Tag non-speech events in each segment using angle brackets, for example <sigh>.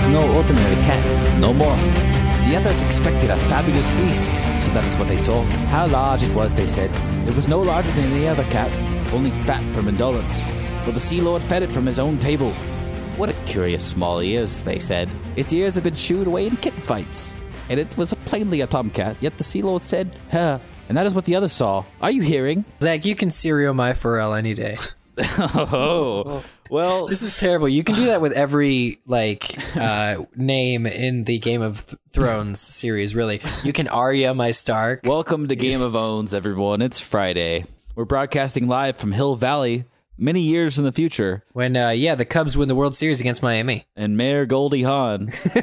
was no ordinary cat, no more. The others expected a fabulous beast, so that is what they saw. How large it was, they said. It was no larger than any other cat, only fat from indolence. But the Sea Lord fed it from his own table. What a curious small ears, they said. Its ears had been chewed away in kitten fights. And it was plainly a tomcat, yet the Sea Lord said, huh. And that is what the others saw. Are you hearing? Zach, you can serial my Pharrell any day. <laughs> oh, well, <laughs> This is terrible. You can do that with every like <laughs> uh, name in the Game of Th- Thrones series. Really, you can Arya my Stark. welcome to Game of Owns, everyone. It's Friday. We're broadcasting live from Hill Valley, many years in the future. When uh, yeah, the Cubs win the World Series against Miami. and Mayor Goldie Hawn. <laughs>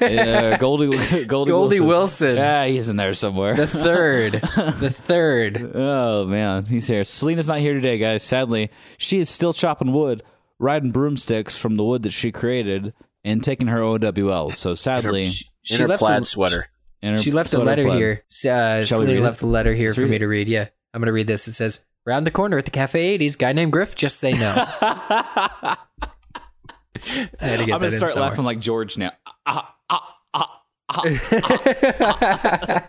yeah, Goldie, Goldie, Goldie Wilson. Wilson. Yeah, he's in there somewhere. The third, the third. oh man, he's here. Selena's not here today, guys. Sadly, she is still chopping wood, riding broomsticks from the wood that she created, and taking her OWL. So sadly, She in her left plaid a, sweater. in her She left a letter plaid. here. Uh, Shall we Selena read it? left a letter here Let's for me it. to read. Yeah, I'm gonna read this. It says, "Round the corner at the Cafe 80s, guy named Griff just say no." <laughs> I had to get I'm gonna start laughing like George now. Ah, ah, ah, ah, ah.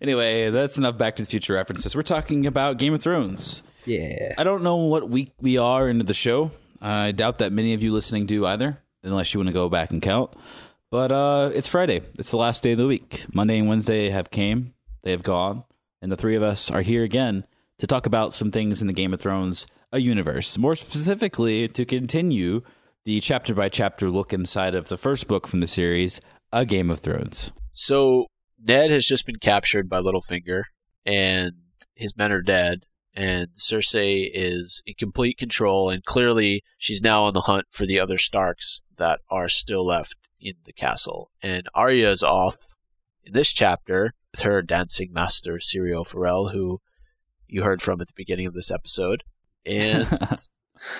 anyway, that's enough Back to the Future references. We're talking about Game of Thrones. Yeah. I don't know what week we are into the show. I doubt that many of you listening do either, unless you want to go back and count. But uh, it's Friday. It's the last day of the week. Monday and Wednesday have came. They have gone, and the three of us are here again to talk about some things in the Game of Thrones a universe. More specifically, to continue the chapter by chapter look inside of the first book from the series, A Game of Thrones. So Ned has just been captured by Littlefinger, and his men are dead. And Cersei is in complete control, and clearly she's now on the hunt for the other Starks that are still left in the castle. And Arya is off in this chapter with her dancing master Syrio Forel, who you heard from at the beginning of this episode, and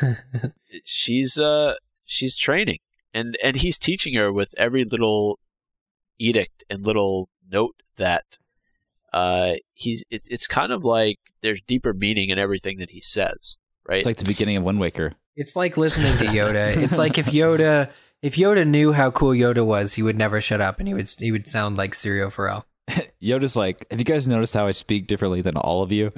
<laughs> she's uh she's training, and and he's teaching her with every little edict and little note that uh he's it's it's kind of like there's deeper meaning in everything that he says right It's like the beginning of Wind Waker. It's like listening to Yoda. <laughs> It's like if Yoda, if Yoda knew how cool Yoda was, he would never shut up, and he would he would sound like Syrio Forel. <laughs> Yoda's like, have you guys noticed how I speak differently than all of you? <laughs> uh,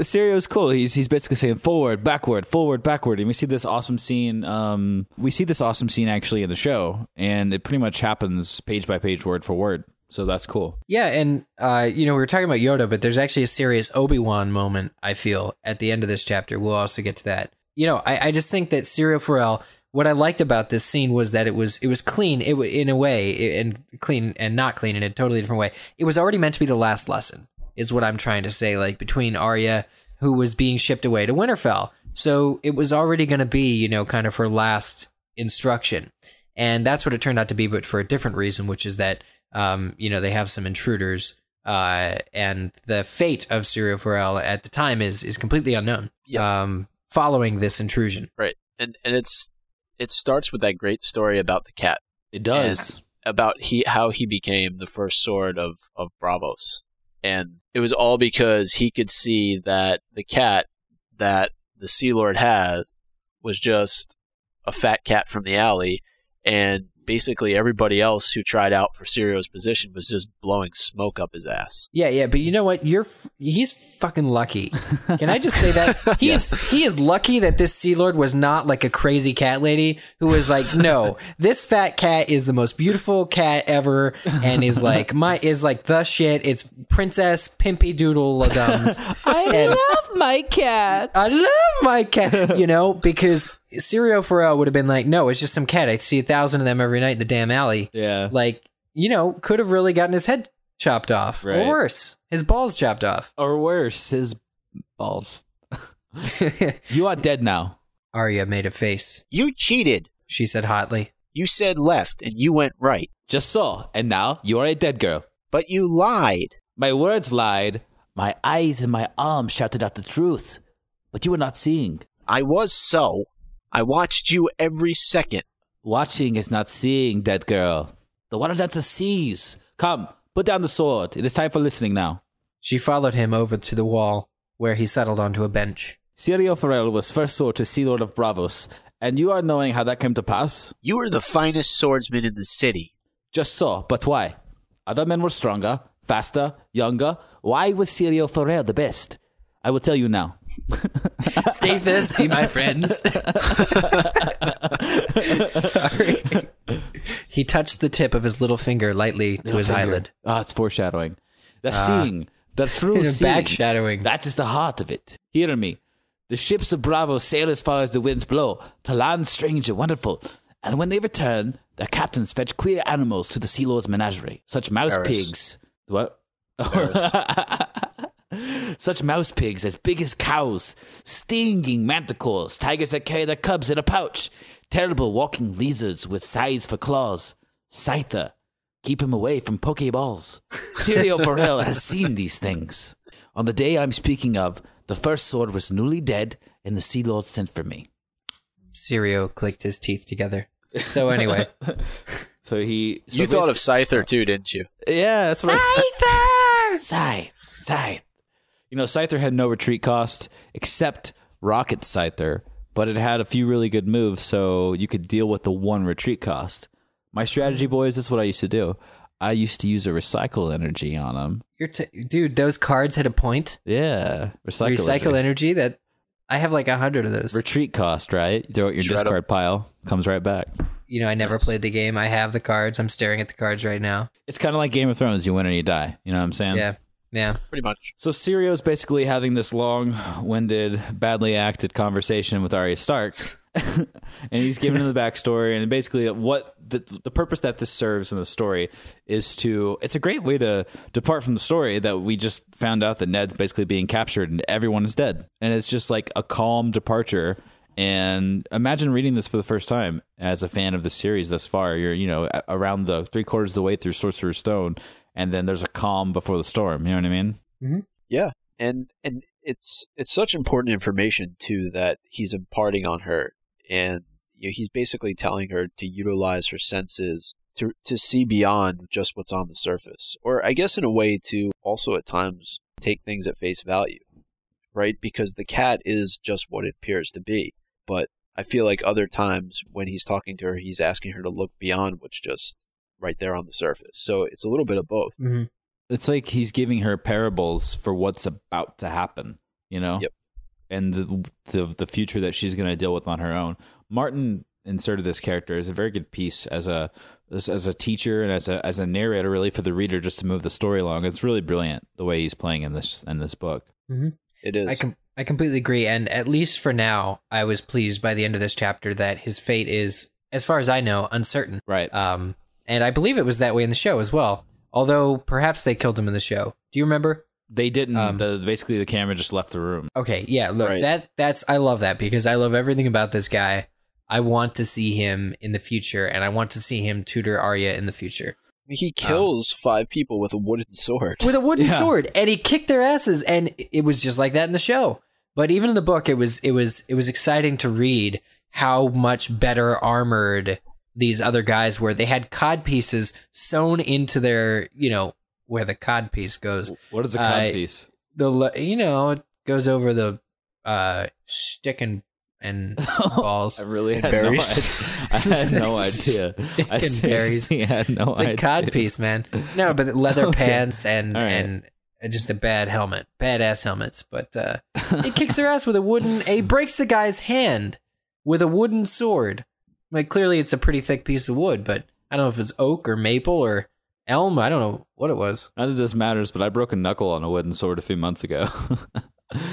Syrio's cool. He's he's basically saying forward, backward, forward, backward, and we see this awesome scene. Um, we see this awesome scene actually in the show, and it pretty much happens page by page, word for word. So that's cool. Yeah, and uh, you know we were talking about Yoda, but there's actually a serious Obi Wan moment. I feel at the end of this chapter. We'll also get to that. You know, I, I just think that Syrio Forel. What I liked about this scene was that it was it was clean. It in a way, and clean and not clean in a totally different way. It was already meant to be the last lesson. Is what I'm trying to say. Like between Arya, who was being shipped away to Winterfell, so it was already going to be you know kind of her last instruction, and that's what it turned out to be, but for a different reason, which is that um, you know, they have some intruders, uh, and the fate of Syrio Forel at the time is is completely unknown. Yeah. Um, following this intrusion, right and and it's it starts with that great story about the cat It does. about he how he became the first sword of of Braavos, and it was all because he could see that the cat that the Sea Lord had was just a fat cat from the alley, and basically everybody else who tried out for Syrio's position was just blowing smoke up his ass. yeah, yeah. But you know what? You're f- he's fucking lucky. <laughs> Can I just say that <laughs> he is he is lucky that this Sea Lord was not like a crazy cat lady who was like, no, <laughs> this fat cat is the most beautiful cat ever, and is like my is like the shit. It's Princess Pimpy Doodle Gums. I And- love my cat. I love my cat, you know, because Syrio Forel would have been like, no, it's just some cat. I see a thousand of them every night in the damn alley. Yeah. Like, you know, could have really gotten his head chopped off, Right. or worse, his balls chopped off. Or worse, his balls. <laughs> you are dead now. Arya made a face. You cheated. She said hotly. You said left and you went right, Just so. And now you are a dead girl. but you lied. My words lied. My eyes and my arms shouted out the truth. But you were not seeing. I was so. I watched you every second. Watching is not seeing, dead girl. The water dancer sees. Come, put down the sword. It is time for listening now. She followed him over to the wall, where he settled onto a bench. Syrio Forel was first sword to Sea Lord of Braavos, And you are knowing how that came to pass? You are the finest swordsman in the city. Just so, but why? Other men were stronger, faster, younger. Why was Syrio Forel the best? I will tell you now. <laughs> Stay thirsty, my friends. <laughs> Sorry. he touched the tip of his little finger lightly to his Finger. eyelid. Ah, it's foreshadowing. The seeing, the true <laughs> seeing. Backshadowing. That is the heart of it. Hear me. The ships of Bravo sail as far as the winds blow, to lands strange and wonderful. And when they return, their captains fetch queer animals to the Sea Lord's menagerie, such mouse Varys. pigs. What? Such mouse pigs as big as cows, stinging manticores, tigers that carry their cubs in a pouch, terrible walking lizards with sides for claws. Scyther, keep him away from Pokeballs. <laughs> Syrio Forel has seen these things. On the day I'm speaking of, the first sword was newly dead, and the Sea Lord sent for me. Syrio clicked his teeth together. So anyway, <laughs> So he. you thought of Scyther too, didn't you? Yeah, that's what I- Scythe! Scythe! You know, Scyther had no retreat cost except Rocket Scyther, but it had a few really good moves, so you could deal with the one retreat cost. My strategy, hmm. boys, this is what I used to do. I used to use a recycle energy on them. you're t- dude. Those cards hit a point. Yeah, recycle, Recycle energy. energy. That I have like a hundred of those. retreat cost, right? You throw it your Shred 'em. discard pile, comes right back. you know, I never played the game. I have the cards. I'm staring at the cards right now. It's kind of like Game of Thrones. You win or you die. You know what I'm saying? Yeah, yeah. Pretty much. So Syrio's basically having this long-winded, badly acted conversation with Arya Stark, <laughs> and he's giving him the backstory and basically what the the purpose that this serves in the story is to. It's a great way to depart from the story that we just found out that Ned's basically being captured and everyone is dead, and it's just like a calm departure. And imagine reading this for the first time as a fan of the series thus far. You're, you know, around the three quarters of the way through Sorcerer's Stone, and then there's a calm before the storm. You know what I mean? Mm-hmm. Yeah, and and it's it's such important information too that he's imparting on her, and you know, he's basically telling her to utilize her senses to to see beyond just what's on the surface, or I guess in a way to also at times take things at face value, right? Because the cat is just what it appears to be, but I feel like other times when he's talking to her, he's asking her to look beyond what's just right there on the surface. So it's a little bit of both. Mm-hmm. it's like he's giving her parables for what's about to happen, you know? Yep. And the the, the future that she's going to deal with on her own. Martin inserted this character as a very good piece as a as, as a teacher and as a as a narrator really for the reader just to move the story along. It's really brilliant the way he's playing in this in this book. It is. I com- I completely agree, and at least for now, I was pleased by the end of this chapter that his fate is, as far as I know, uncertain. Right. Um, and I believe it was that way in the show as well. Although perhaps they killed him in the show. Do you remember? they didn't um, the basically the camera just left the room. Okay, yeah, look, Right. that that's I love that because I love everything about this guy. I want to see him in the future, and I want to see him tutor Arya in the future He kills five people with a wooden sword. with a wooden Yeah. sword, and he kicked their asses, and it was just like that in the show. But even in the book, it was it was it was exciting to read how much better armored these other guys were. They had cod pieces sewn into their, you know, where the cod piece goes. What is a I- cod piece? The you know it goes over the uh stick and and <laughs> balls. I really had no, berries. idea. <laughs> I had no <laughs> idea. Stick I and berries. had no It's a idea. cod piece, man. No, but leather Okay. pants and right. and just a bad helmet, badass helmets. But uh, he kicks their ass with a wooden. He breaks the guy's hand with a wooden sword. Like clearly, it's a pretty thick piece of wood, but I don't know if it's oak or maple or elm. I don't know what it was. Not that this matters, but I broke a knuckle on a wooden sword a few months ago. <laughs>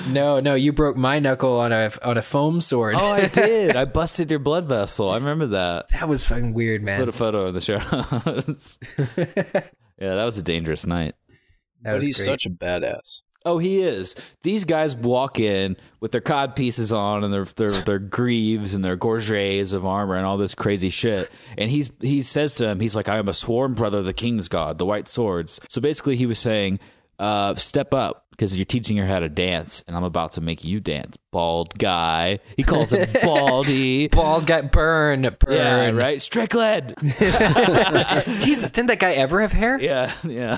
No, no, you broke my knuckle on a on a foam sword. oh, I <laughs> did. I busted your blood vessel. I remember that. that was fucking weird, man. Put a photo in the show. notes. <laughs> yeah, that was a dangerous night. That but was he's great. such a badass. Oh, he is. These guys walk in with their cod pieces on and their their their greaves and their gorgets of armor and all this crazy shit. And he's he says to him, he's like, "I am a sworn brother of the Kingsguard, the White Swords." So basically, he was saying, uh, "Step up." Because you're teaching her how to dance, and I'm about to make you dance, bald guy. He calls him <laughs> baldy. bald guy. Burn, burn. Yeah, right. Strickland. <laughs> Jesus, didn't that guy ever have hair? Yeah, <laughs> yeah.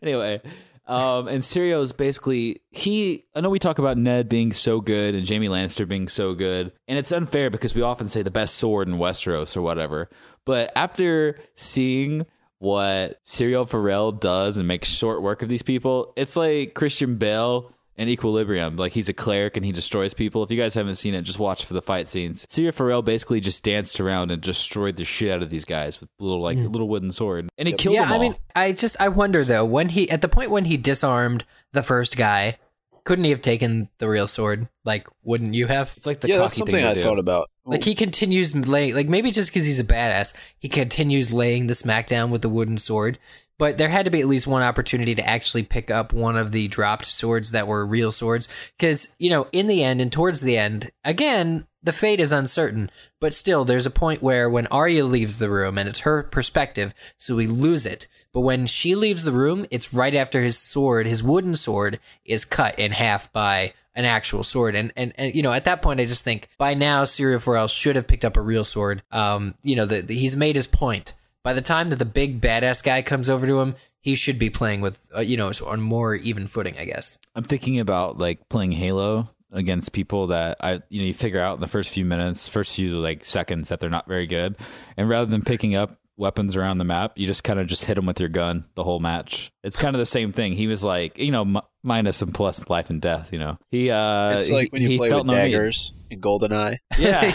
anyway, Um, and Syrio's basically he. I know we talk about Ned being so good and Jaime Lannister being so good, and it's unfair because we often say the best sword in Westeros or whatever. But after seeing what Syrio Forel does and makes short work of these people, it's like Christian Bale in Equilibrium. Like he's a cleric and he destroys people. If you guys haven't seen it, just watch for the fight scenes. Syrio Forel basically just danced around and destroyed the shit out of these guys with little like mm. little wooden sword, and he killed yeah, them all. I mean, I just I wonder though when he at the point when he disarmed the first guy, couldn't he have taken the real sword? Like, wouldn't you have? it's like the yeah, cocky that's thing something to I do. thought about. Like he continues laying, like maybe just because he's a badass, he continues laying the smackdown with the wooden sword. But there had to be at least one opportunity to actually pick up one of the dropped swords that were real swords, because you know, in the end and towards the end, again, the fate is uncertain. But still, there's a point where when Arya leaves the room, and it's her perspective, so we lose it. But when she leaves the room, it's right after his sword, his wooden sword, is cut in half by an actual sword. And, and, and you know, at that point, I just think by now, Syrio Forel should have picked up a real sword. Um, you know, the, the- he's made his point. By the time that the big badass guy comes over to him, he should be playing with, uh, you know, on more even footing, I guess. I'm thinking about like playing Halo against people that I you know you figure out in the first few minutes, first few like seconds that they're not very good, and rather than picking up weapons around the map, you just kind of just hit them with your gun the whole match. It's kind of the same thing. He was like, you know, m- minus and plus life and death. You know, he uh, it's like he- when you he play felt with no need. daggers in GoldenEye. Yeah, <laughs> yeah,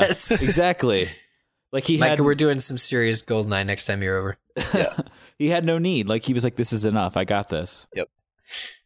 Yes. exactly. Like he Like had we're doing some serious Goldeneye next time you're over. <laughs> Yeah. he had no need. Like he was like, this is enough. I got this. Yep.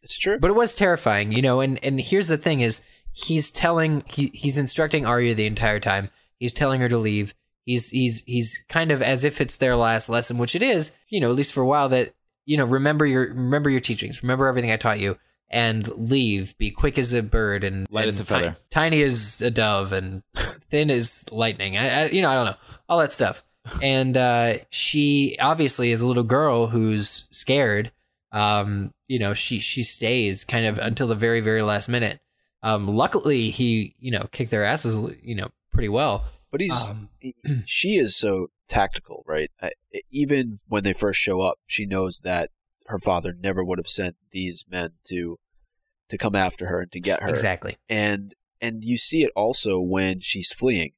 It's true. But it was terrifying, you know. And and here's the thing: is he's telling he he's instructing Arya the entire time. He's telling her to leave. He's he's he's kind of as if it's their last lesson, which it is. You know, at least for a while. That you know, remember your remember your teachings. Remember everything I taught you, and leave. Be quick as a bird and Light and as a feather. ti- tiny as a dove, and thin as lightning. I, I you know I don't know all that stuff. And uh, she obviously is a little girl who's scared um, you know, she she stays kind of until the very very last minute. Um, luckily, he you know kicked their asses you know pretty well. But he's Um, he- she is so tactical, right? I, even when they first show up, she knows that her father never would have sent these men to to come after her and to get her. Exactly. And and you see it also when she's fleeing,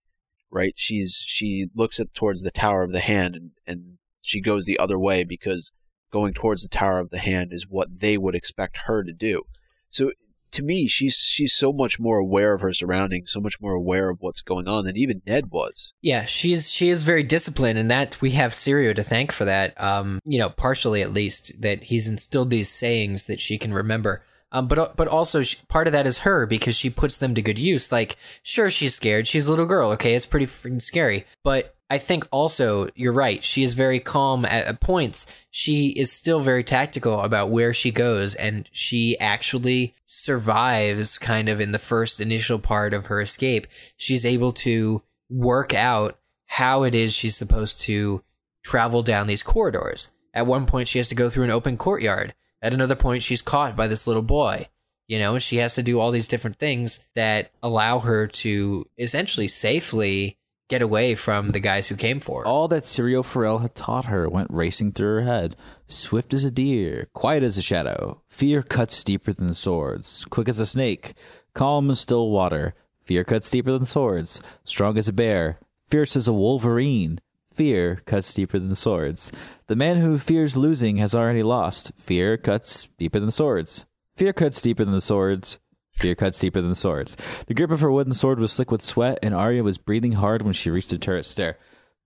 right? She's she looks at towards the Tower of the Hand and and she goes the other way because going towards the Tower of the Hand is what they would expect her to do. So to me, she's she's so much more aware of her surroundings, so much more aware of what's going on than even Ned was. Yeah, she's she is very disciplined, and that we have Syrio to thank for that. Um, you know, partially at least that he's instilled these sayings that she can remember. Um, but but also she, part of that is her because she puts them to good use. Like, sure, she's scared. She's a little girl. Okay, it's pretty freaking scary. But I think also you're right. She is very calm at, at points. She is still very tactical about where she goes, and she actually survives kind of in the first initial part of her escape. She's able to work out how it is she's supposed to travel down these corridors. At one point, she has to go through an open courtyard. At another point, she's caught by this little boy. You know, she has to do all these different things that allow her to essentially safely get away from the guys who came for her. All that Syrio Forel had taught her went racing through her head. Swift as a deer, quiet as a shadow. Fear cuts deeper than swords. Quick as a snake, calm as still water. Fear cuts deeper than swords. Strong as a bear, fierce as a wolverine. Fear cuts deeper than swords. The man who fears losing has already lost. Fear cuts deeper than swords. Fear cuts deeper than the swords. Fear cuts deeper than the swords. The grip of her wooden sword was slick with sweat, and Arya was breathing hard when she reached the turret stair.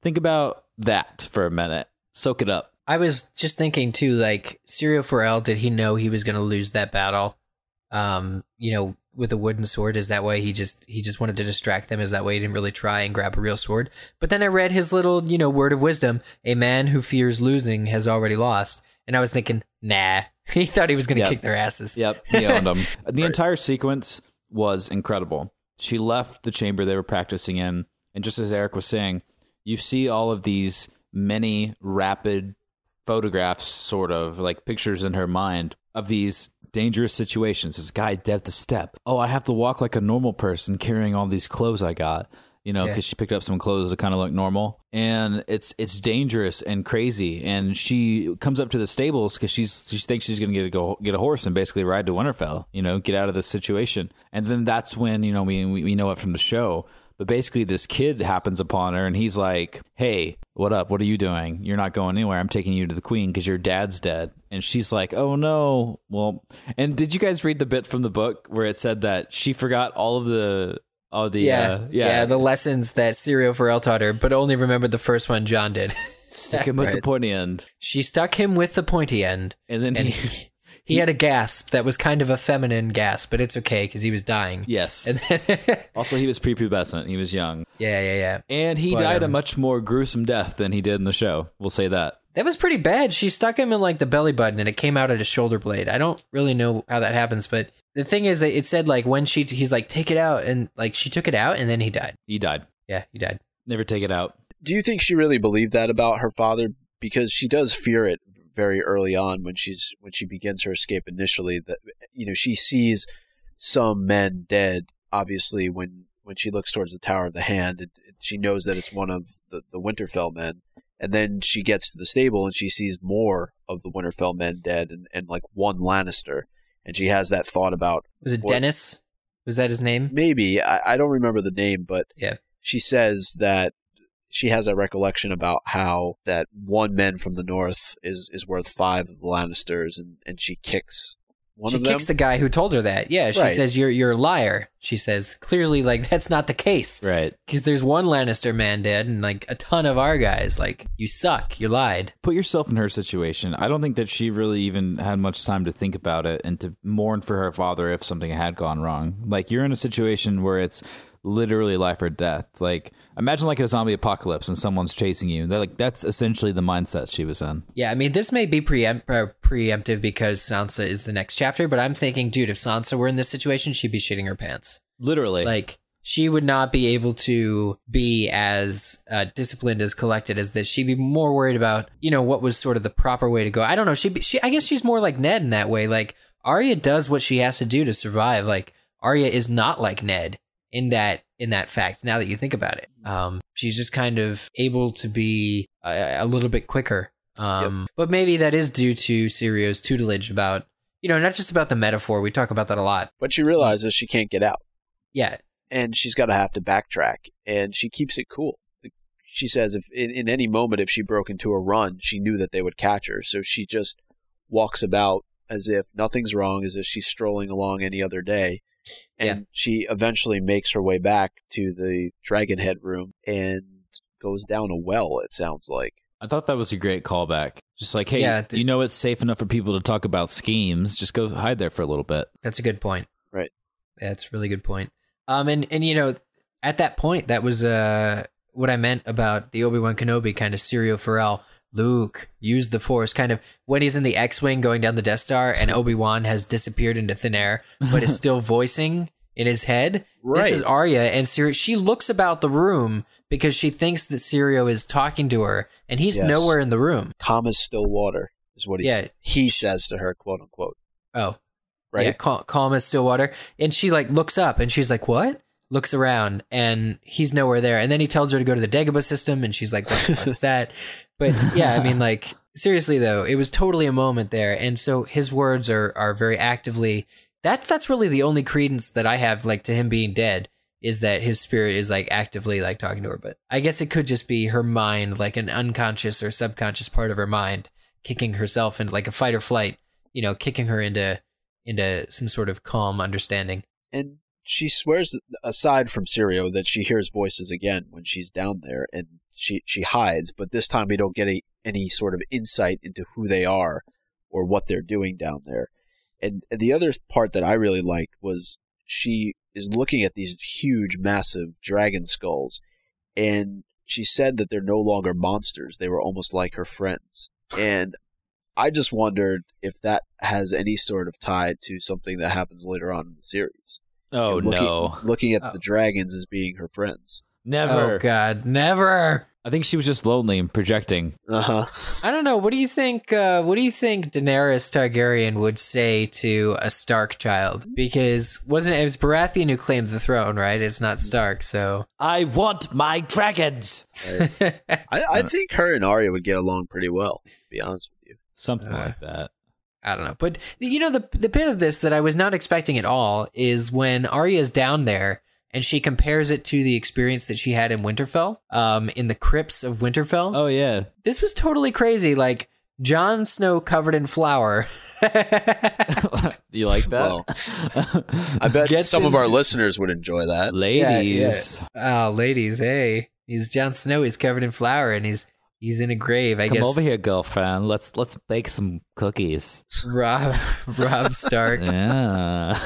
Think about that for a minute. Soak it up. I was just thinking too, like Syrio Forel, did he know he was going to lose that battle? Um, you know, with a wooden sword, is that way he just he just wanted to distract them? Is that way he didn't really try and grab a real sword? But then I read his little, you know, word of wisdom: a man who fears losing has already lost. And I was thinking, nah, <laughs> he thought he was going to Yep. kick their asses. Yep, he owned them. <laughs> The entire sequence was incredible. She left the chamber they were practicing in, and just as Eric was saying, you see all of these many rapid photographs, sort of like pictures in her mind of these dangerous situations. This guy dead at the step. Oh, I have to walk like a normal person carrying all these clothes I got. you know, Yeah. because she picked up some clothes that kind of look normal, and it's it's dangerous and crazy. And she comes up to the stables because she's she thinks she's gonna get a go get a horse and basically ride to Winterfell, you know, get out of this situation. And then that's when you know we, we know it from the show. But basically, this kid happens upon her, and he's like, "Hey, what up? What are you doing? You're not going anywhere. I'm taking you to the queen because your dad's dead." And she's like, "Oh no." Well, and did you guys read the bit from the book where it said that she forgot all of the all the Yeah, uh, yeah, the lessons that Syrio Forel taught her, but only remembered the first one Jon did. stick him with the <laughs> pointy end, she stuck him with the pointy end, and then and he, he, he had a gasp that was kind of a feminine gasp, but it's okay because he was dying. yes. And then, <laughs> also, he was prepubescent. He was young, yeah, yeah, yeah. and he But, died a um, much more gruesome death than he did in the show. We'll say that. That was pretty bad. She stuck him in like the belly button and it came out at his shoulder blade. I don't really know how that happens, but the thing is it said like when she he's like take it out and like she took it out and then he died. He died. Yeah, he died. Never take it out. Do you think she really believed that about her father? Because she does fear it very early on when she's when she begins her escape initially. That you know she sees some men dead. Obviously, when when she looks towards the Tower of the Hand, and and she knows that it's one of the the Winterfell men. And then she gets to the stable and she sees more of the Winterfell men dead, and, and like one Lannister. And she has that thought about Was it What- Dennis? Was that his name? maybe I, I don't remember the name, but Yeah. she says that she has a recollection about how that one man from the north is is worth five of the Lannisters, and and she kicks one she of them. She kicks the guy who told her that. Yeah, she Right. says you're you're a liar. She says clearly like that's not the case. Right. Because there's one Lannister man dead and like a ton of our guys. Like you suck. You lied. Put yourself in her situation. I don't think that she really even had much time to think about it and to mourn for her father if something had gone wrong. Like you're in a situation where it's literally life or death. Like imagine like a zombie apocalypse and someone's chasing you. They're like that's essentially the mindset she was in. Yeah, I mean this may be preempt- uh, preemptive because Sansa is the next chapter, but I'm thinking, dude, if Sansa were in this situation, she'd be shitting her pants. Literally. Like she would not be able to be as uh, disciplined as collected as this. She'd be more worried about you know what was sort of the proper way to go. I don't know. She she I guess she's more like Ned in that way. Like Arya does what she has to do to survive. Like Arya is not like Ned in that in that fact. Now that you think about it, um, she's just kind of able to be a, a little bit quicker. Um, but maybe that is due to Syrio's tutelage about you know not just about the metaphor. We talk about that a lot. but she realizes she can't get out, Yeah, and she's got to have to backtrack, and she keeps it cool. She says if in, in any moment if she broke into a run, she knew that they would catch her, so she just walks about as if nothing's wrong, as if she's strolling along any other day. And Yeah. she eventually makes her way back to the dragon head room and goes down a well, it sounds like. I thought that was a great callback. Just like, hey, Yeah, do you know it's safe enough for people to talk about schemes? Just go hide there for a little bit. That's a good point. Right. That's a really good point. Um, and and you know, at that point, that was uh what I meant about the Obi Wan Kenobi kind of Syrio Forel. Luke use the Force, kind of when he's in the X-wing going down the Death Star, and <laughs> Obi Wan has disappeared into thin air, but is still voicing in his head. This is Arya, and Syrio. She looks about the room because she thinks that Syrio is talking to her, and he's Yes. nowhere in the room. calm as still water is what he Yeah. he says to her, quote unquote. Oh, Right? Yeah, cal- calm as still water. And she like looks up and she's like, "What?" Looks around and he's nowhere there. And then he tells her to go to the Dagobah system, and she's like, "What the fuck is <laughs> that?" But yeah, I mean, like seriously though, it was totally a moment there. And so his words are are very actively. That's that's really the only credence that I have like to him being dead is that his spirit is like actively like talking to her. But I guess it could just be her mind, like an unconscious or subconscious part of her mind, kicking herself into like a fight or flight. You know, kicking her into into some sort of calm understanding. And she swears, aside from Syrio, that she hears voices again when she's down there, and she she hides. But this time, we don't get a, any sort of insight into who they are or what they're doing down there. And, and the other part that I really liked was she is looking at these huge, massive dragon skulls, and she said that they're no longer monsters; they were almost like her friends. And I just wondered if that has any sort of tie to something that happens later on in the series. Oh looking, no, Looking at Oh. the dragons as being her friends. never. Oh God, never! I think she was just lonely and projecting. Uh huh. I don't know. What do you think? Uh, what do you think Daenerys Targaryen would say to a Stark child? Because wasn't it, it was Baratheon who claimed the throne, right? It's not Stark, so I want my dragons. <laughs> I, I think her and Arya would get along pretty well. To be honest with you. Something Uh, like that. I don't know. But you know, the the bit of this that I was not expecting at all is when Arya's down there and she compares it to the experience that she had in Winterfell, um, in the crypts of Winterfell. Oh yeah. This was totally crazy. Like Jon Snow covered in flour. <laughs> you like that? Well, I bet Gets some of our into- listeners would enjoy that. Ladies. Oh, ladies, hey. He's Jon Snow. He's covered in flour, and he's he's in a grave. I guess. Come guess over here, girlfriend. Let's let's bake some cookies. Robb Robb <laughs> Stark. Yeah.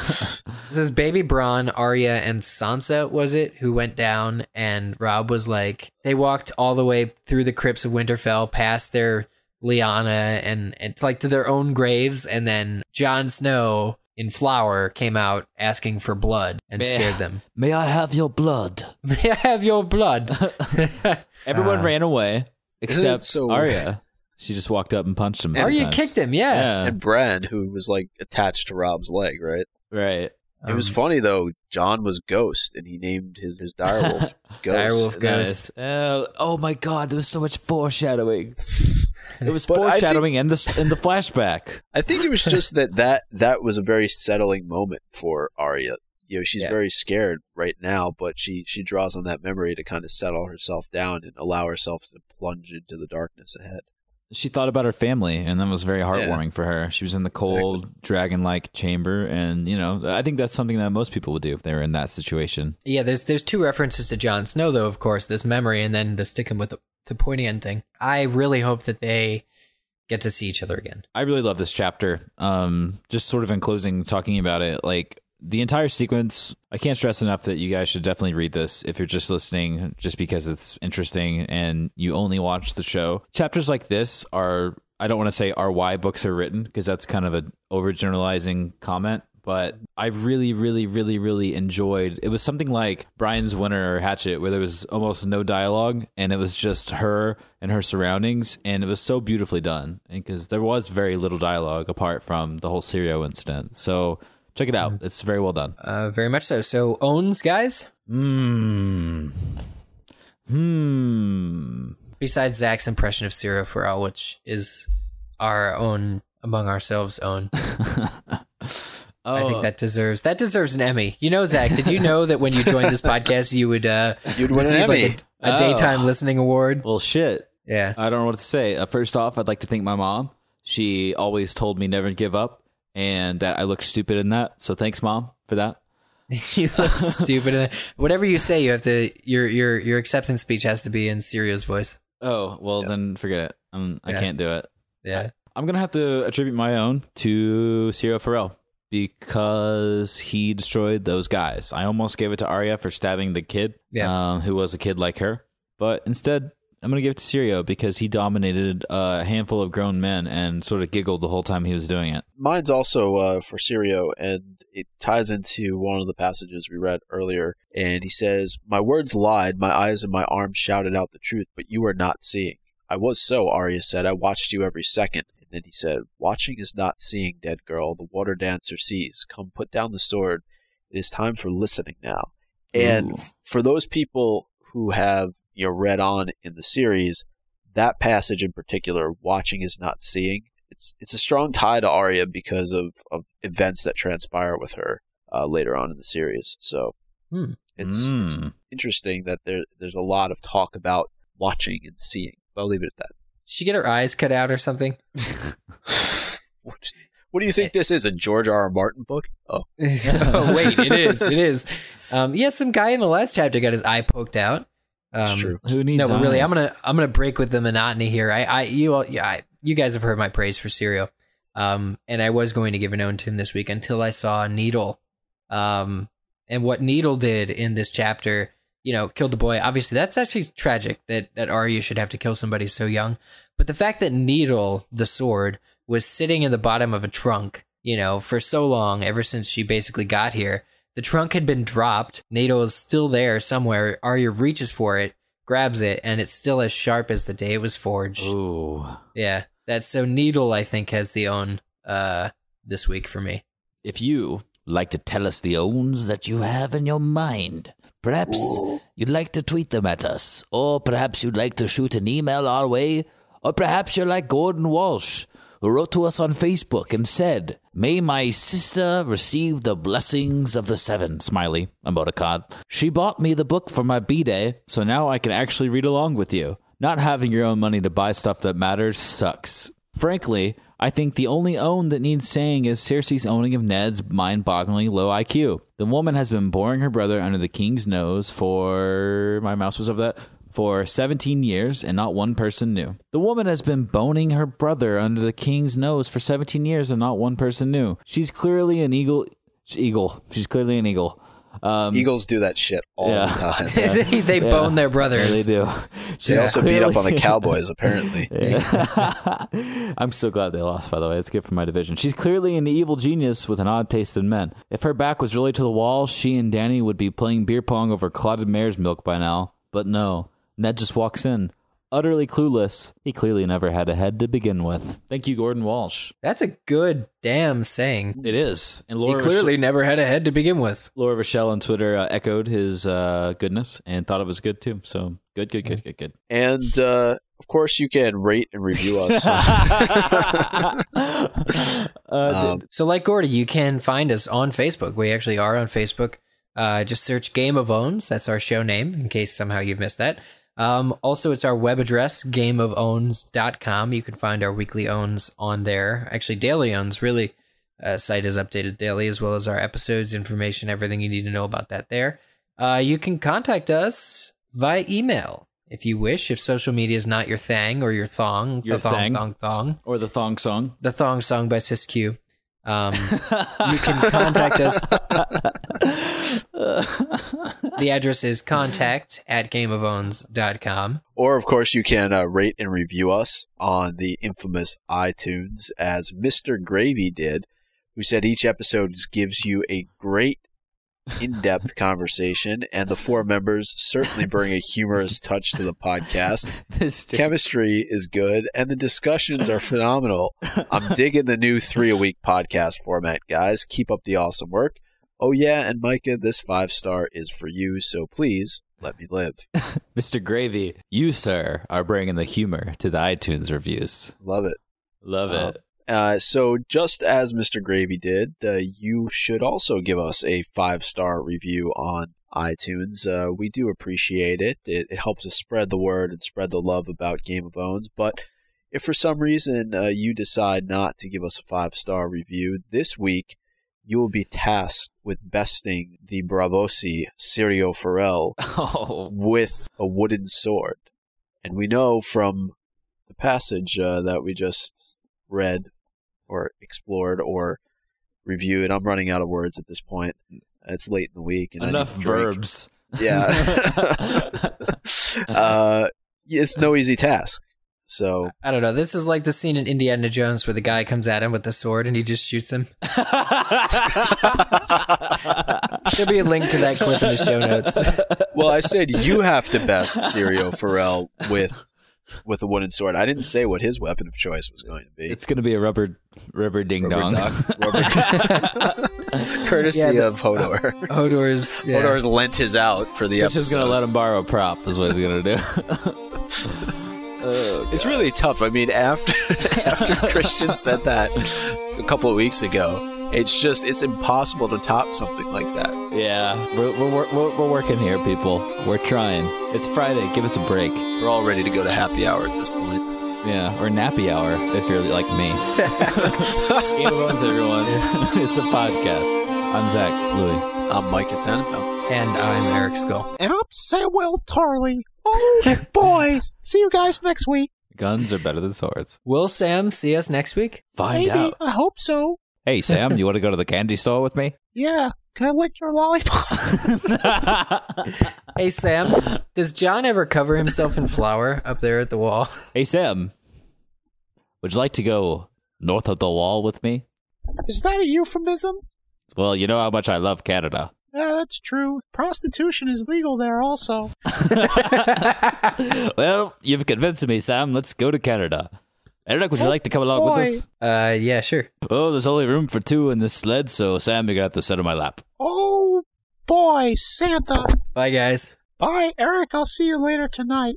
This is Baby Bran, Arya, and Sansa. Was it who went down? And Robb was like, they walked all the way through the crypts of Winterfell, past their Lyanna, and and like to their own graves, and then Jon Snow in flour came out asking for blood and Meh. scared them. May I have your blood? <laughs> May I have your blood? <laughs> Everyone Uh, ran away except so Arya. She just walked up and punched him. Arya sometimes. kicked him. Yeah. Yeah. And Bran, who was like attached to Robb's leg, right? Right. it was Um, funny though. Jon was Ghost, and he named his his direwolf <laughs> Ghost. Direwolf Ghost. Uh, oh my god, there was so much foreshadowing. It was <laughs> But think- foreshadowing in the in the flashback. I think it was just that that that was a very settling moment for Arya. You know, she's Yeah. very scared right now, but she she draws on that memory to kind of settle herself down and allow herself to plunge into the darkness ahead. She thought about her family, and that was very heartwarming for her. She was in the cold, dragon-like chamber, and you know, I think that's something that most people would do if they were in that situation. Yeah, there's there's two references to Jon Snow though, of course, this memory and then the sticking with the, the pointy end thing. I really hope that they get to see each other again. I really love this chapter. Um, just sort of in closing, talking about it, like the entire sequence. I can't stress enough that you guys should definitely read this if you're just listening, just because it's interesting and you only watch the show. Chapters like this are. I don't want to say are why books are written because that's kind of an overgeneralizing comment. But I really, really, really, really enjoyed. It was something like Brian's Winter or Hatchet, where there was almost no dialogue, and it was just her and her surroundings, and it was so beautifully done. Because there was very little dialogue apart from the whole Syrio incident. So check it out; it's very well done. Uh, very much so. So owns guys. Hmm. Hmm. Besides Zach's impression of Syrio Forel, which is our own among ourselves own. Oh, <laughs> I think that deserves that deserves an Emmy. You know, Zach, did you know that when you joined this <laughs> podcast, you would uh, You'd win an receive Emmy. like a, a Oh. daytime listening award? well, shit. Yeah. I don't know what to say. Uh, first off, I'd like to thank my mom. She always told me never to give up, and that I look stupid in that. So thanks, mom, for that. <laughs> you look stupid. In that. Whatever you say, you have to your your your acceptance speech has to be in Syrio's voice. Oh well, then forget it. Um, I Yeah. can't do it. Yeah. I'm gonna have to attribute my own to Syrio Forel because he destroyed those guys. I almost gave it to Arya for stabbing the kid, Yeah. um, who was a kid like her, but instead. I'm gonna give it to Syrio because he dominated a handful of grown men and sort of giggled the whole time he was doing it. Mine's also uh, for Syrio, and it ties into one of the passages we read earlier. And he says, My words lied, my eyes and my arms shouted out the truth, but you were not seeing. I was so, Arya said. I watched you every second. And then he said, Watching is not seeing, dead girl. The water dancer sees. Come put down the sword. It is time for listening now. And Ooh. for those people who have you know read on in the series, that passage in particular, watching is not seeing. It's it's a strong tie to Arya because of, of events that transpire with her uh, later on in the series. So Hmm. it's, it's Mm. interesting that there there's a lot of talk about watching and seeing. But I'll leave it at that. Did she get her eyes cut out or something? <laughs> <laughs> <laughs> What, what do you think this is? A George R. R. Martin book? Oh, oh <laughs> wait, it is. It is. Um, yeah, some guy in the last chapter got his eye poked out. Um, it's true. Who needs? No, but really, I'm gonna I'm gonna break with the monotony here. I, I you all, yeah, I, you guys have heard my praise for Syrio, um, and I was going to give an own to him this week until I saw Needle, um, and what Needle did in this chapter. You know, killed the boy. Obviously, that's actually tragic that that Arya should have to kill somebody so young. But the fact that Needle, the sword, was sitting in the bottom of a trunk, you know, for so long, ever since she basically got here, the trunk had been dropped. Needle is still there somewhere. Arya reaches for it, grabs it, and it's still as sharp as the day it was forged. Ooh. Yeah, that's so. Needle, I think, has the own uh this week for me. If you like to tell us the owns that you have in your mind, perhaps you'd like to tweet them at us, or perhaps you'd like to shoot an email our way, or perhaps you're like Gordon Walsh, who wrote to us on Facebook and said, May my sister receive the blessings of the seven, smiley, emoticon. She bought me the book for my B day, so now I can actually read along with you. Not having your own money to buy stuff that matters sucks. Frankly, I think the only own that needs saying is Cersei's owning of Ned's mind bogglingly low IQ. The woman has been boring her brother under the king's nose for. My mouse was over that. For 17 years, and not one person knew. The woman has been boning her brother under the king's nose for 17 years, and not one person knew. She's clearly an eagle. Eagle. She's clearly an eagle. Um, Eagles do that shit all Yeah. the time. <laughs> they they bone their brothers. they do. They She's also beat up on the Cowboys, apparently. <laughs> <laughs> I'm so glad they lost, by the way. It's good for my division. She's clearly an evil genius with an odd taste in men. If her back was really to the wall, she and Dany would be playing beer pong over clotted mare's milk by now. But no, Ned just walks in, utterly clueless. He clearly never had a head to begin with. Thank you, Gordon Walsh. That's a good damn saying. It is. And Laura He Laura, clearly never had a head to begin with. Laura Rochelle on Twitter uh, echoed his uh, goodness and thought it was good too. So good, good, good, good, good. And uh, of course, you can rate and review us. <laughs> <laughs> Um, So, like Gordy, you can find us on Facebook. We actually are on Facebook. Uh, just search Game of Owns. That's our show name, in case somehow you've missed that. Um, also, it's our web address, gameofowns.com. You can find our weekly owns on there. Actually, daily owns, really. Uh, site is updated daily, as well as our episodes, information, everything you need to know about that there. Uh, you can contact us via email if you wish. If social media is not your thing or your thong, Your the thong, thong, thong or the thong song. the thong song by Sisqó. Um, <laughs> you can contact us. <laughs> the address is contact at gameofowns.com. or, of course, you can uh, rate and review us on the infamous iTunes, as Mr. Gravy did, who said each episode gives you a great in-depth conversation, and the four members certainly bring a humorous touch to the podcast. <laughs> Chemistry is good, and the discussions are phenomenal. I'm digging the new three a week podcast format, guys. Keep up the awesome work. Oh, yeah, and Micah, this five star is for you, so please let me live. <laughs> Mr. Gravy, you, sir, are bringing the humor to the iTunes reviews. Love it. Love Uh, it. Uh, so, just as Mr. Gravy did, uh, you should also give us a five star review on iTunes. Uh, we do appreciate it. it. It helps us spread the word and spread the love about Game of Owns. But if for some reason uh, you decide not to give us a five star review this week, you will be tasked with besting the Braavosi Syrio Forel <laughs> Oh, with a wooden sword. And we know from the passage uh, that we just read or explored or reviewed, I'm running out of words at this point. It's late in the week. And I need enough verbs. Yeah. <laughs> <laughs> uh, it's no easy task. So, I don't know. This is like the scene in Indiana Jones where the guy comes at him with the sword and he just shoots him. <laughs> There'll be a link to that clip in the show notes. well, I said you have to best Syrio Forel with with a wooden sword. I didn't say what his weapon of choice was going to be. It's going to be a rubber, rubber ding Rubber dong. duck. <laughs> Rubber- courtesy Yeah, the- of Hodor. Hodor's. Yeah. Hodor's lent his out for the He's episode. just going to let him borrow a prop, is what he's going to do. <laughs> Oh, it's really tough. I mean, after <laughs> after Christian said that a couple of weeks ago, it's just it's impossible to top something like that. Yeah, we're, we're, we're, we're working here, people. We're trying. It's Friday. Give us a break. We're all ready to go to happy hour at this point. Yeah, or nappy hour if you're like me. <laughs> Game of Owns, everyone. <laughs> it's a podcast. I'm Zach Louis. I'm Mike Tannenbaum. And I'm Eric Skull. And I'm Samuel Tarley. Oh, <laughs> boys. See you guys next week. Guns are better than swords. Will Sam see us next week? Find out. I hope so. Hey, Sam, you want to go to the candy store with me? Yeah. Can I lick your lollipop? <laughs> Hey, Sam, does Jon ever cover himself in flour up there at the wall? hey, Sam, would you like to go north of the wall with me? Is that a euphemism? Well, you know how much I love Canada. Yeah, that's true. Prostitution is legal there also. <laughs> well, you've convinced me, Sam. Let's go to Canada. Eric, would you like to come along boy. with us? Uh, yeah, sure. Oh, there's only room for two in this sled, so Sam, you're gonna have to sit on my lap. Oh boy, Santa. Bye, guys. Bye, Eric. I'll see you later tonight.